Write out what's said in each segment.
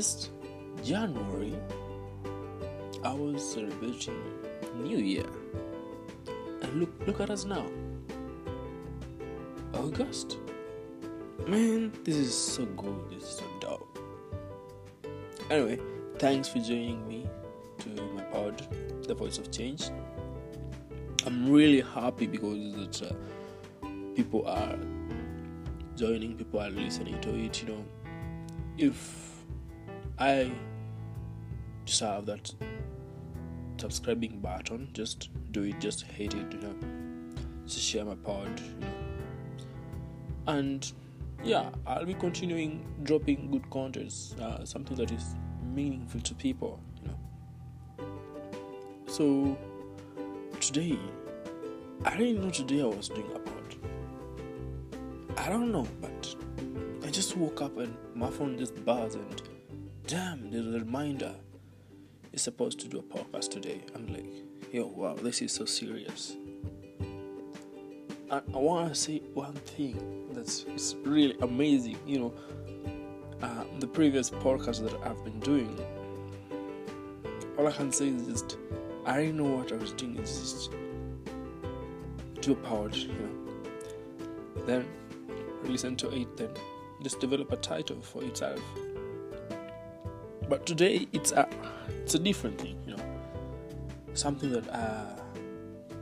just January, I was celebrating New Year. And look look at us now. August. Man, this is so good. This is so dope. Anyway, thanks for joining me to my pod, The Voice of Change. I'm really happy because that uh, people are joining, people are listening to it. You know, if I just have that subscribing button, just do it. Just hit it. You know, just share my pod. You know, and yeah, I'll be continuing dropping good content, uh, something that is meaningful to people. You know. So today, I didn't know today I was doing a pod. I don't know, but I just woke up and my phone just buzzed and damn, there's a reminder. It's supposed to do a podcast today. I'm like, yo, wow, this is so serious. I, I want to say one thing that's it's really amazing. You know, uh, the previous podcast that I've been doing, all I can say is just I didn't know what I was doing. It's just too powered, you know. Then listen to it, then just develop a title for itself. But today it's a it's a different thing, you know. Something that uh,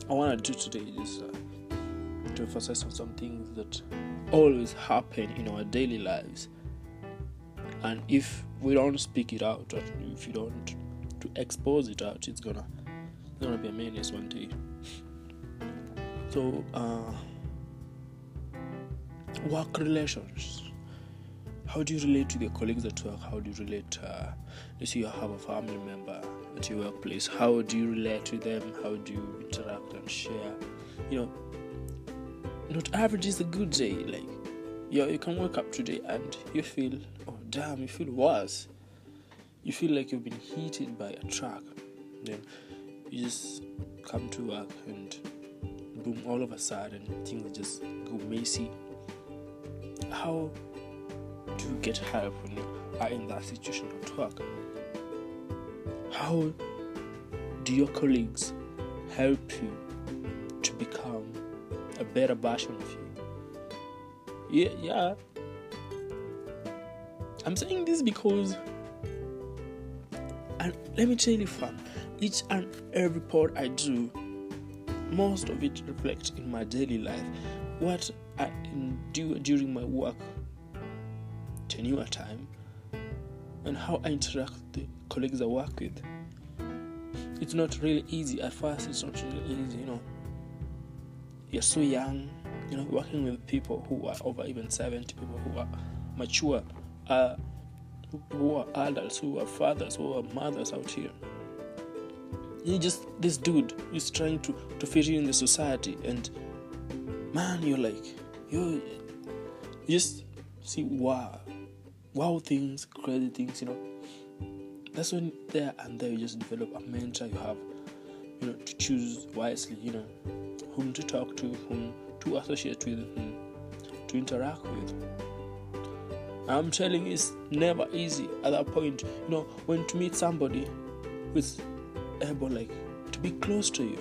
I want to do today is uh, to emphasize on some things that always happen in our daily lives. And if we don't speak it out, or if you don't to expose it out, it's gonna it's gonna be a menace one day. So, uh, work relations. How do you relate to your colleagues at work? How do you relate? Uh, let's say you have a family member at your workplace. How do you relate to them? How do you interact and share? You know, not average is a good day. Like, yeah, you can wake up today and you feel, oh damn, you feel worse. You feel like you've been hit by a truck. Then you just come to work and boom, all of a sudden things just go messy. How do get help when you are in that situation at work? How do your colleagues help you to become a better version of you? Yeah, yeah. I'm saying this because, and let me tell you, fam, each and every pod I do, most of it reflects in my daily life. What I do during my work tenure time and how I interact with the colleagues I work with. It's not really easy. At first, it's not really easy, you know. You're so young, you know, working with people who are over even 70, people who are mature, uh, who are adults, who are fathers, who are mothers out here. You just, this dude is trying to, to fit in the society, and man, you're like, you just see, wow, wow things, crazy things, you know. That's when there and there you just develop a mentor. You have, you know, to choose wisely. You know, whom to talk to, whom to associate with, whom to interact with. I'm telling you, it's never easy at that point. You know, when to meet somebody who's able, like, to be close to you,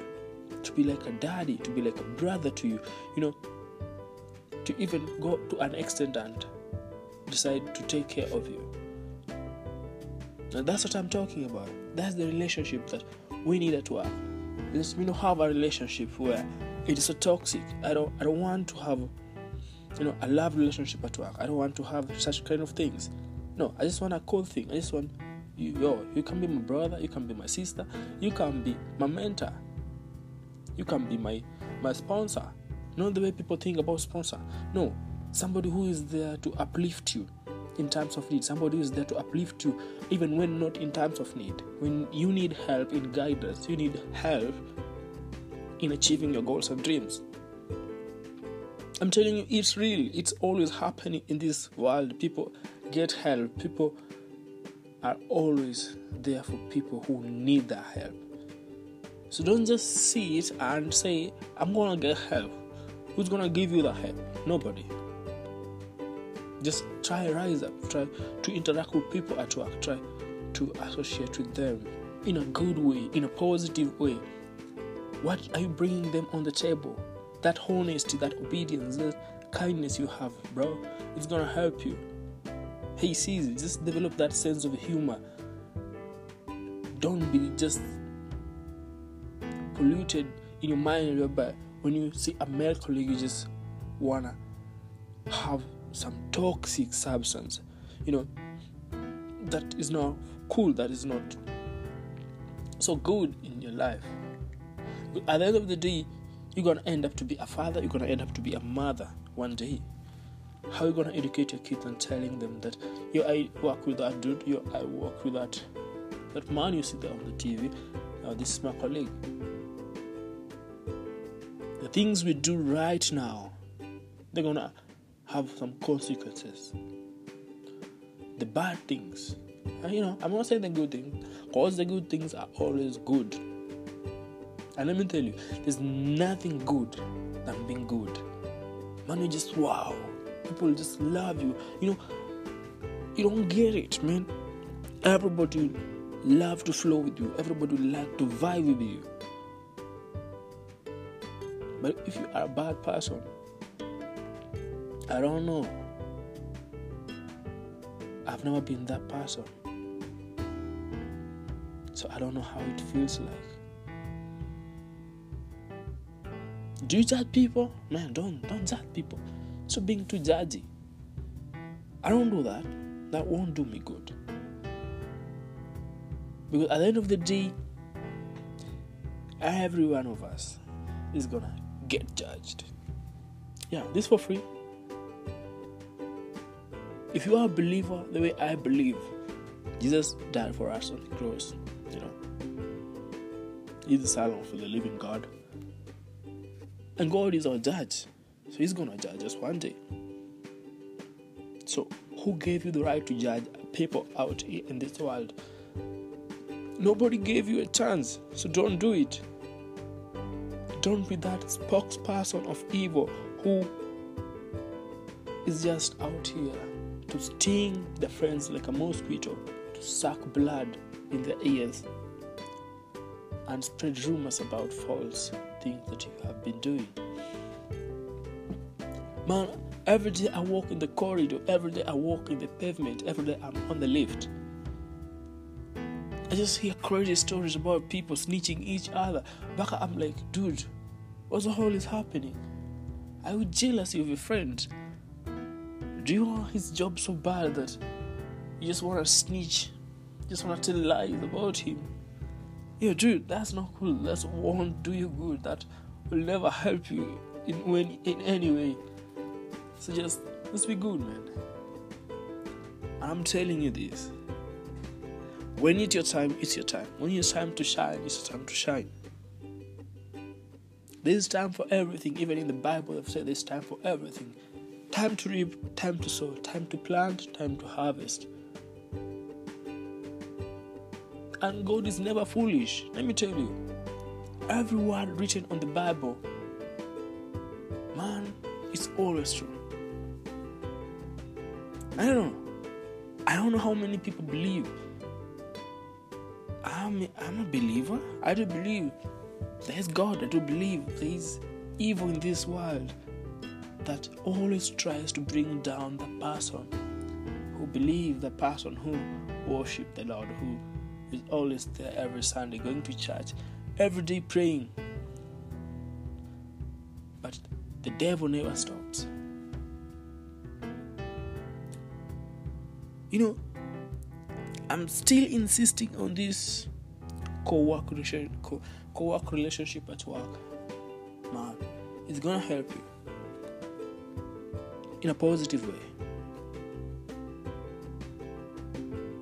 to be like a daddy, to be like a brother to you. You know, to even go to an extent and decide to take care of you. And that's what I'm talking about. That's the relationship that we need at work. Because we don't have a relationship where it is so toxic. I don't I don't want to have you know a love relationship at work. I don't want to have such kind of things. No, I just want a cool thing. I just want you yo, you can be my brother, you can be my sister, you can be my mentor. You can be my my sponsor. Not the way people think about sponsor. No, somebody who is there to uplift you in times of need. Somebody who is there to uplift you even when not in times of need. When you need help in guidance you need help in achieving your goals and dreams. I'm telling you it's real. It's always happening in this world. People get help. People are always there for people who need that help. So don't just see it and say i'm gonna get help. Who's gonna give you that help? Nobody Just try rise up, try to interact with people at work, try to associate with them in a good way, in a positive way. What are you bringing them on the table? That honesty, that obedience, that kindness you have, bro, it's gonna help you. Hey, sees just develop that sense of humor. Don't be just polluted in your mind whereby when you see a male colleague, you just wanna have some toxic substance. You know, that is not cool, that is not so good in your life. At the end of the day, you're gonna end up to be a father, you're gonna end up to be a mother one day. How are you gonna educate your kids and telling them that yo I work with that dude, yo I work with that that man you see there on the TV, now this is my colleague. The things we do right now, they're gonna have some consequences. The bad things. You know, I'm not saying the good things, because the good things are always good. And let me tell you, there's nothing good than being good. Man, you just wow. People just love you. You know, you don't get it, man. Everybody love to flow with you. Everybody like to vibe with you. But if you are a bad person, I don't know. I've never been that person. So I don't know how it feels like. Do you judge people? Man, don't don't judge people. So being too judgy. I don't do that. That won't do me good. Because at the end of the day, every one of us is gonna get judged. Yeah, this for free. If you are a believer the way I believe, Jesus died for us on the cross. You know, He's the Son of the living God, and God is our judge, so He's gonna judge us one day. So, who gave you the right to judge people out here in this world? Nobody gave you a chance, so don't do it. Don't be that spokesperson of evil who is just out here to sting the friends like a mosquito, to suck blood in their ears, and spread rumors about false things that you have been doing. Man, every day I walk in the corridor, every day I walk in the pavement, every day I'm on the lift. I just hear crazy stories about people snitching each other. Back I'm like, dude, what the hell is happening? Are you jealous of your friend? Do you want his job so bad that you just want to snitch? You just want to tell lies about him? Yo, dude, that's not cool. That won't do you good. That will never help you in when in any way. So just let's be good, man. I'm telling you this. When it's your time, it's your time. When it's time to shine, it's your time to shine. There's time for everything. Even in the Bible, they've said there's time for everything. Time to reap, time to sow, time to plant, time to harvest. And God is never foolish. Let me tell you, every word written on the Bible, man, it's always true. I don't know. I don't know how many people believe. I'm a, I'm a believer. I do believe there's God. I do believe there's evil in this world that always tries to bring down the person who believe the person who worship the Lord, who is always there every Sunday, going to church, every day praying. But the devil never stops. You know, I'm still insisting on this co-work relation, co-work relationship at work. Man, it's gonna help you in a positive way.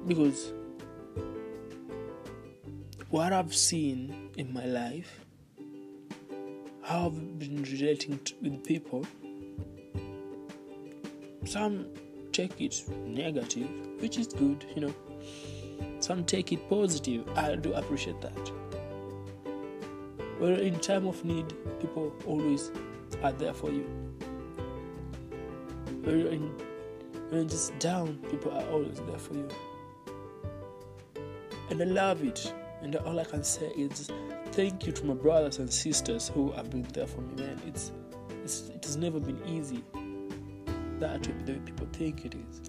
Because what I've seen in my life, how I've been relating to, with people, some take it negative, which is good, you know. Some take it positive. I do appreciate that. Well, in time of need, people always are there for you. When you're in when you're just down, people are always there for you. And I love it. And all I can say is thank you to my brothers and sisters who have been there for me, man. It's, it's it has never been easy. That the way people think it is.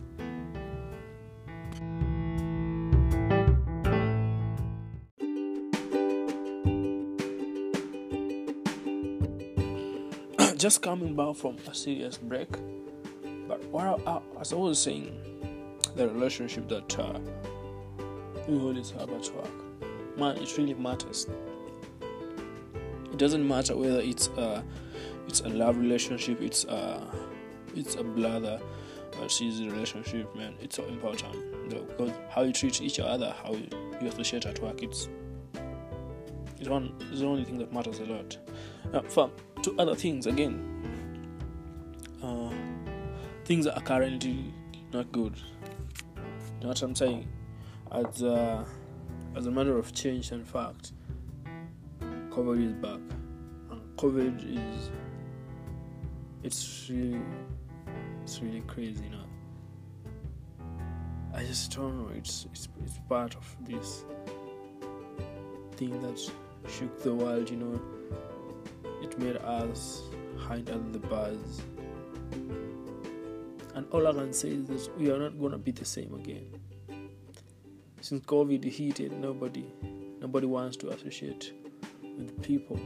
just coming back from a serious break. But what I, as I was saying, the relationship that uh, we always have at work, man, it really matters. It doesn't matter whether it's a, it's a love relationship, it's a, it's a brother or relationship, man. It's so important because how you treat each other, how you, associate at work, it's it's one it's the only thing that matters a lot. Now, for to other things again, things are currently not good. You know what I'm saying? As a, as a matter of change and fact, COVID is back, and COVID is it's really it's really crazy now. I just don't know. It's it's it's part of this thing that shook the world. You know, it made us hide under the bars. All I can say is that we are not gonna be the same again. Since COVID hit, nobody nobody wants to associate with people.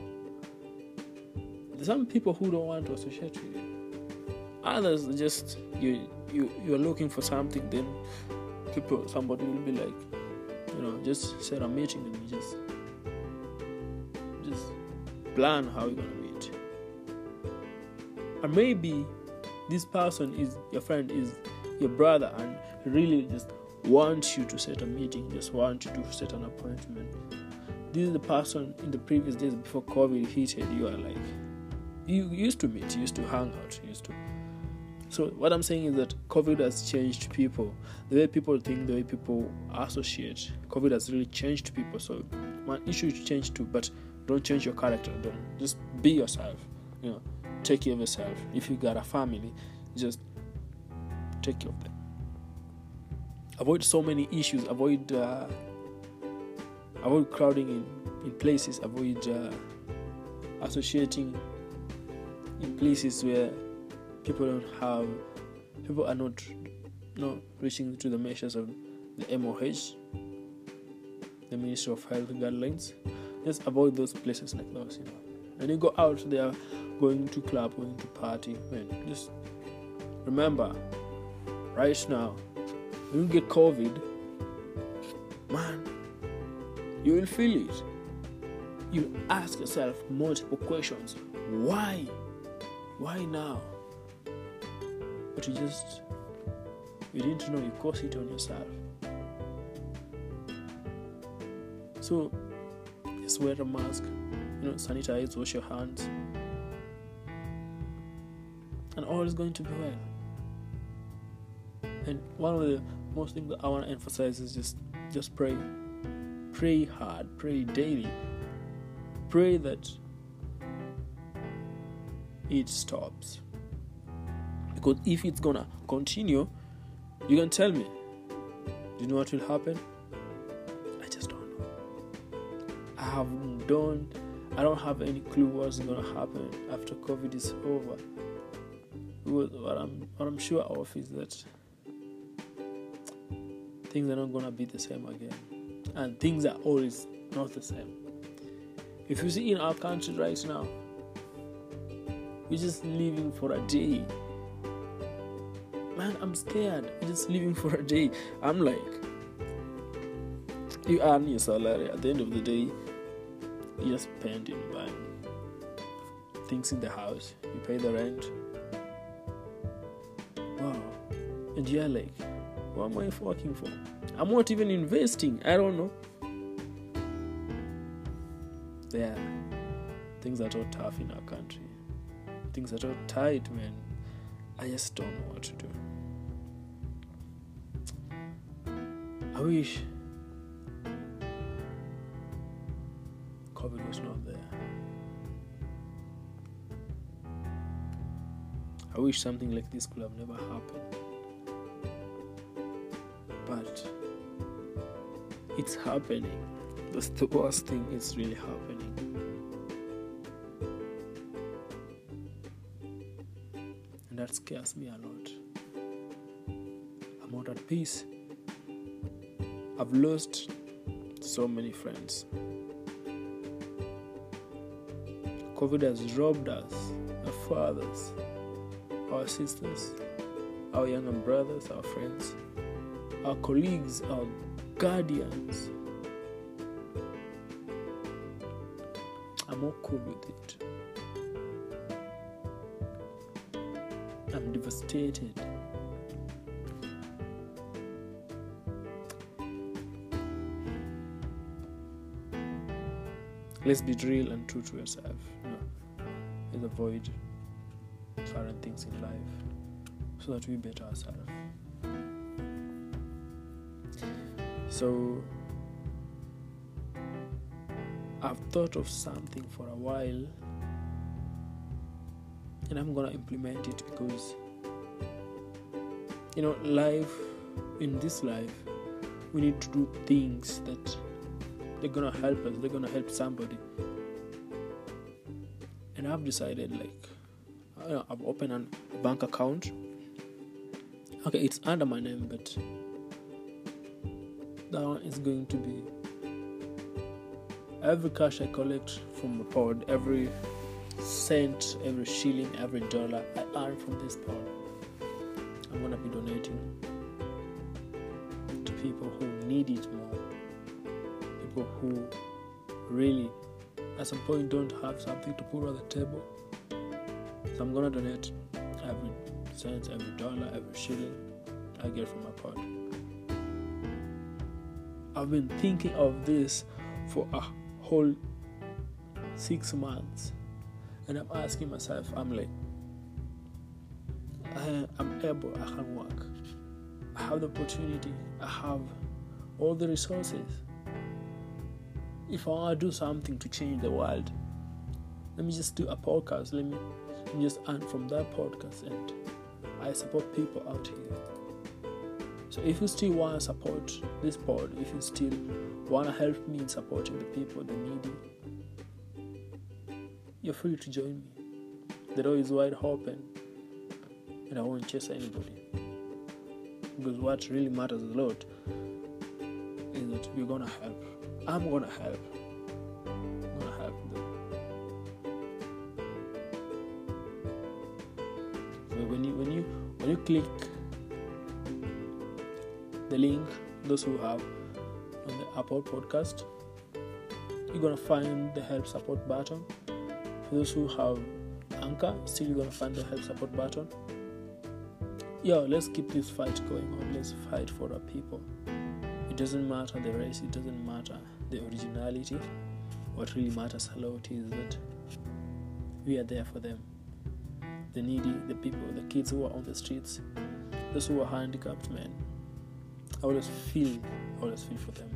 There's some people who don't want to associate with you. Others just you you you're looking for something, then people somebody will be like, you know, just set a meeting and you just just plan how you're gonna meet. And maybe this person is your friend, is your brother, and really just wants you to set a meeting, just want you to set an appointment. This is the person in the previous days before COVID hit, you are like, you used to meet, you used to hang out, you used to. So what I'm saying is that COVID has changed people. The way people think, the way people associate. COVID has really changed people. So one issue to change too, but don't change your character. Don't just be yourself. You know, take care of yourself. If you got a family, just take care of them. Avoid so many issues. Avoid uh, avoid crowding in, in places. Avoid uh, associating in places where people don't have people are not not reaching to the measures of the MOH, the Ministry of Health guidelines. Just avoid those places like those, you know. When you go out there, going to club, going to party, man, just remember, right now, when you get COVID, man, you will feel it. You ask yourself multiple questions. Why? Why now? But you just you didn't know you caused it on yourself. So just wear a mask, you know, sanitize, wash your hands, and all is going to be well. And one of the most things that I want to emphasize is just just pray. Pray hard, pray daily. Pray that it stops. Because if it's gonna continue, you can tell me. Do you know what will happen? I just don't know. I have don't I don't have any clue what's gonna happen after COVID is over. What I'm what I'm sure of is that things are not gonna be the same again. And things are always not the same. If you see in our country right now, we're just living for a day man, I'm scared. We're just living for a day. I'm like, you earn your salary. At the end of the day, you just spend it buying things in the house. You pay the rent. You're like, what am I working for? I'm not even investing. I don't know. Yeah. Things are tough in our country. Things are so tight, man. I just don't know what to do. I wish COVID was not there. I wish something like this could have never happened. It's happening. That's the worst thing. It's really happening. And that scares me a lot. I'm not at peace. I've lost so many friends. COVID has robbed us, our fathers, our sisters, our younger brothers, our friends, our colleagues, our guardians. I'm not cool with it. I'm devastated. Let's be real and true to yourself. You know, let's avoid certain things in life so that we better ourselves. So, I've thought of something for a while and I'm gonna implement it because you know, life in this life, we need to do things that they're gonna help us, they're gonna help somebody. And I've decided, like, I've opened a bank account. Okay, it's under my name, but one is going to be every cash I collect from the pod, every cent, every shilling, every dollar I earn from this pod, I'm gonna be donating to people who need it more, people who really, at some point, don't have something to put on the table. So I'm gonna donate every cent, every dollar, every shilling I get from my pod. I've been thinking of this for a whole six months, and I'm asking myself, I'm like, I, I'm able, I can work, I have the opportunity, I have all the resources. If I want to do something to change the world, let me just do a podcast. Let me, let me just earn from that podcast, and I support people out here. If you still want to support this pod, if you still want to help me in supporting the people, the needy, you're free to join me. The door is wide open, and I won't chase anybody. Because what really matters a lot is that we're gonna help. I'm gonna help. I'm gonna help them. When you when you when you click the link, those who have on the Apple podcast, you're gonna find the help support button. For those who have Anchor, still you're gonna find the help support button. Yo, let's keep this fight going on. Let's fight for our people. It doesn't matter the race, it doesn't matter the originality. What really matters a lot is that we are there for them. The needy, the people, the kids who are on the streets, those who are handicapped men. I always feel, I always feel for them.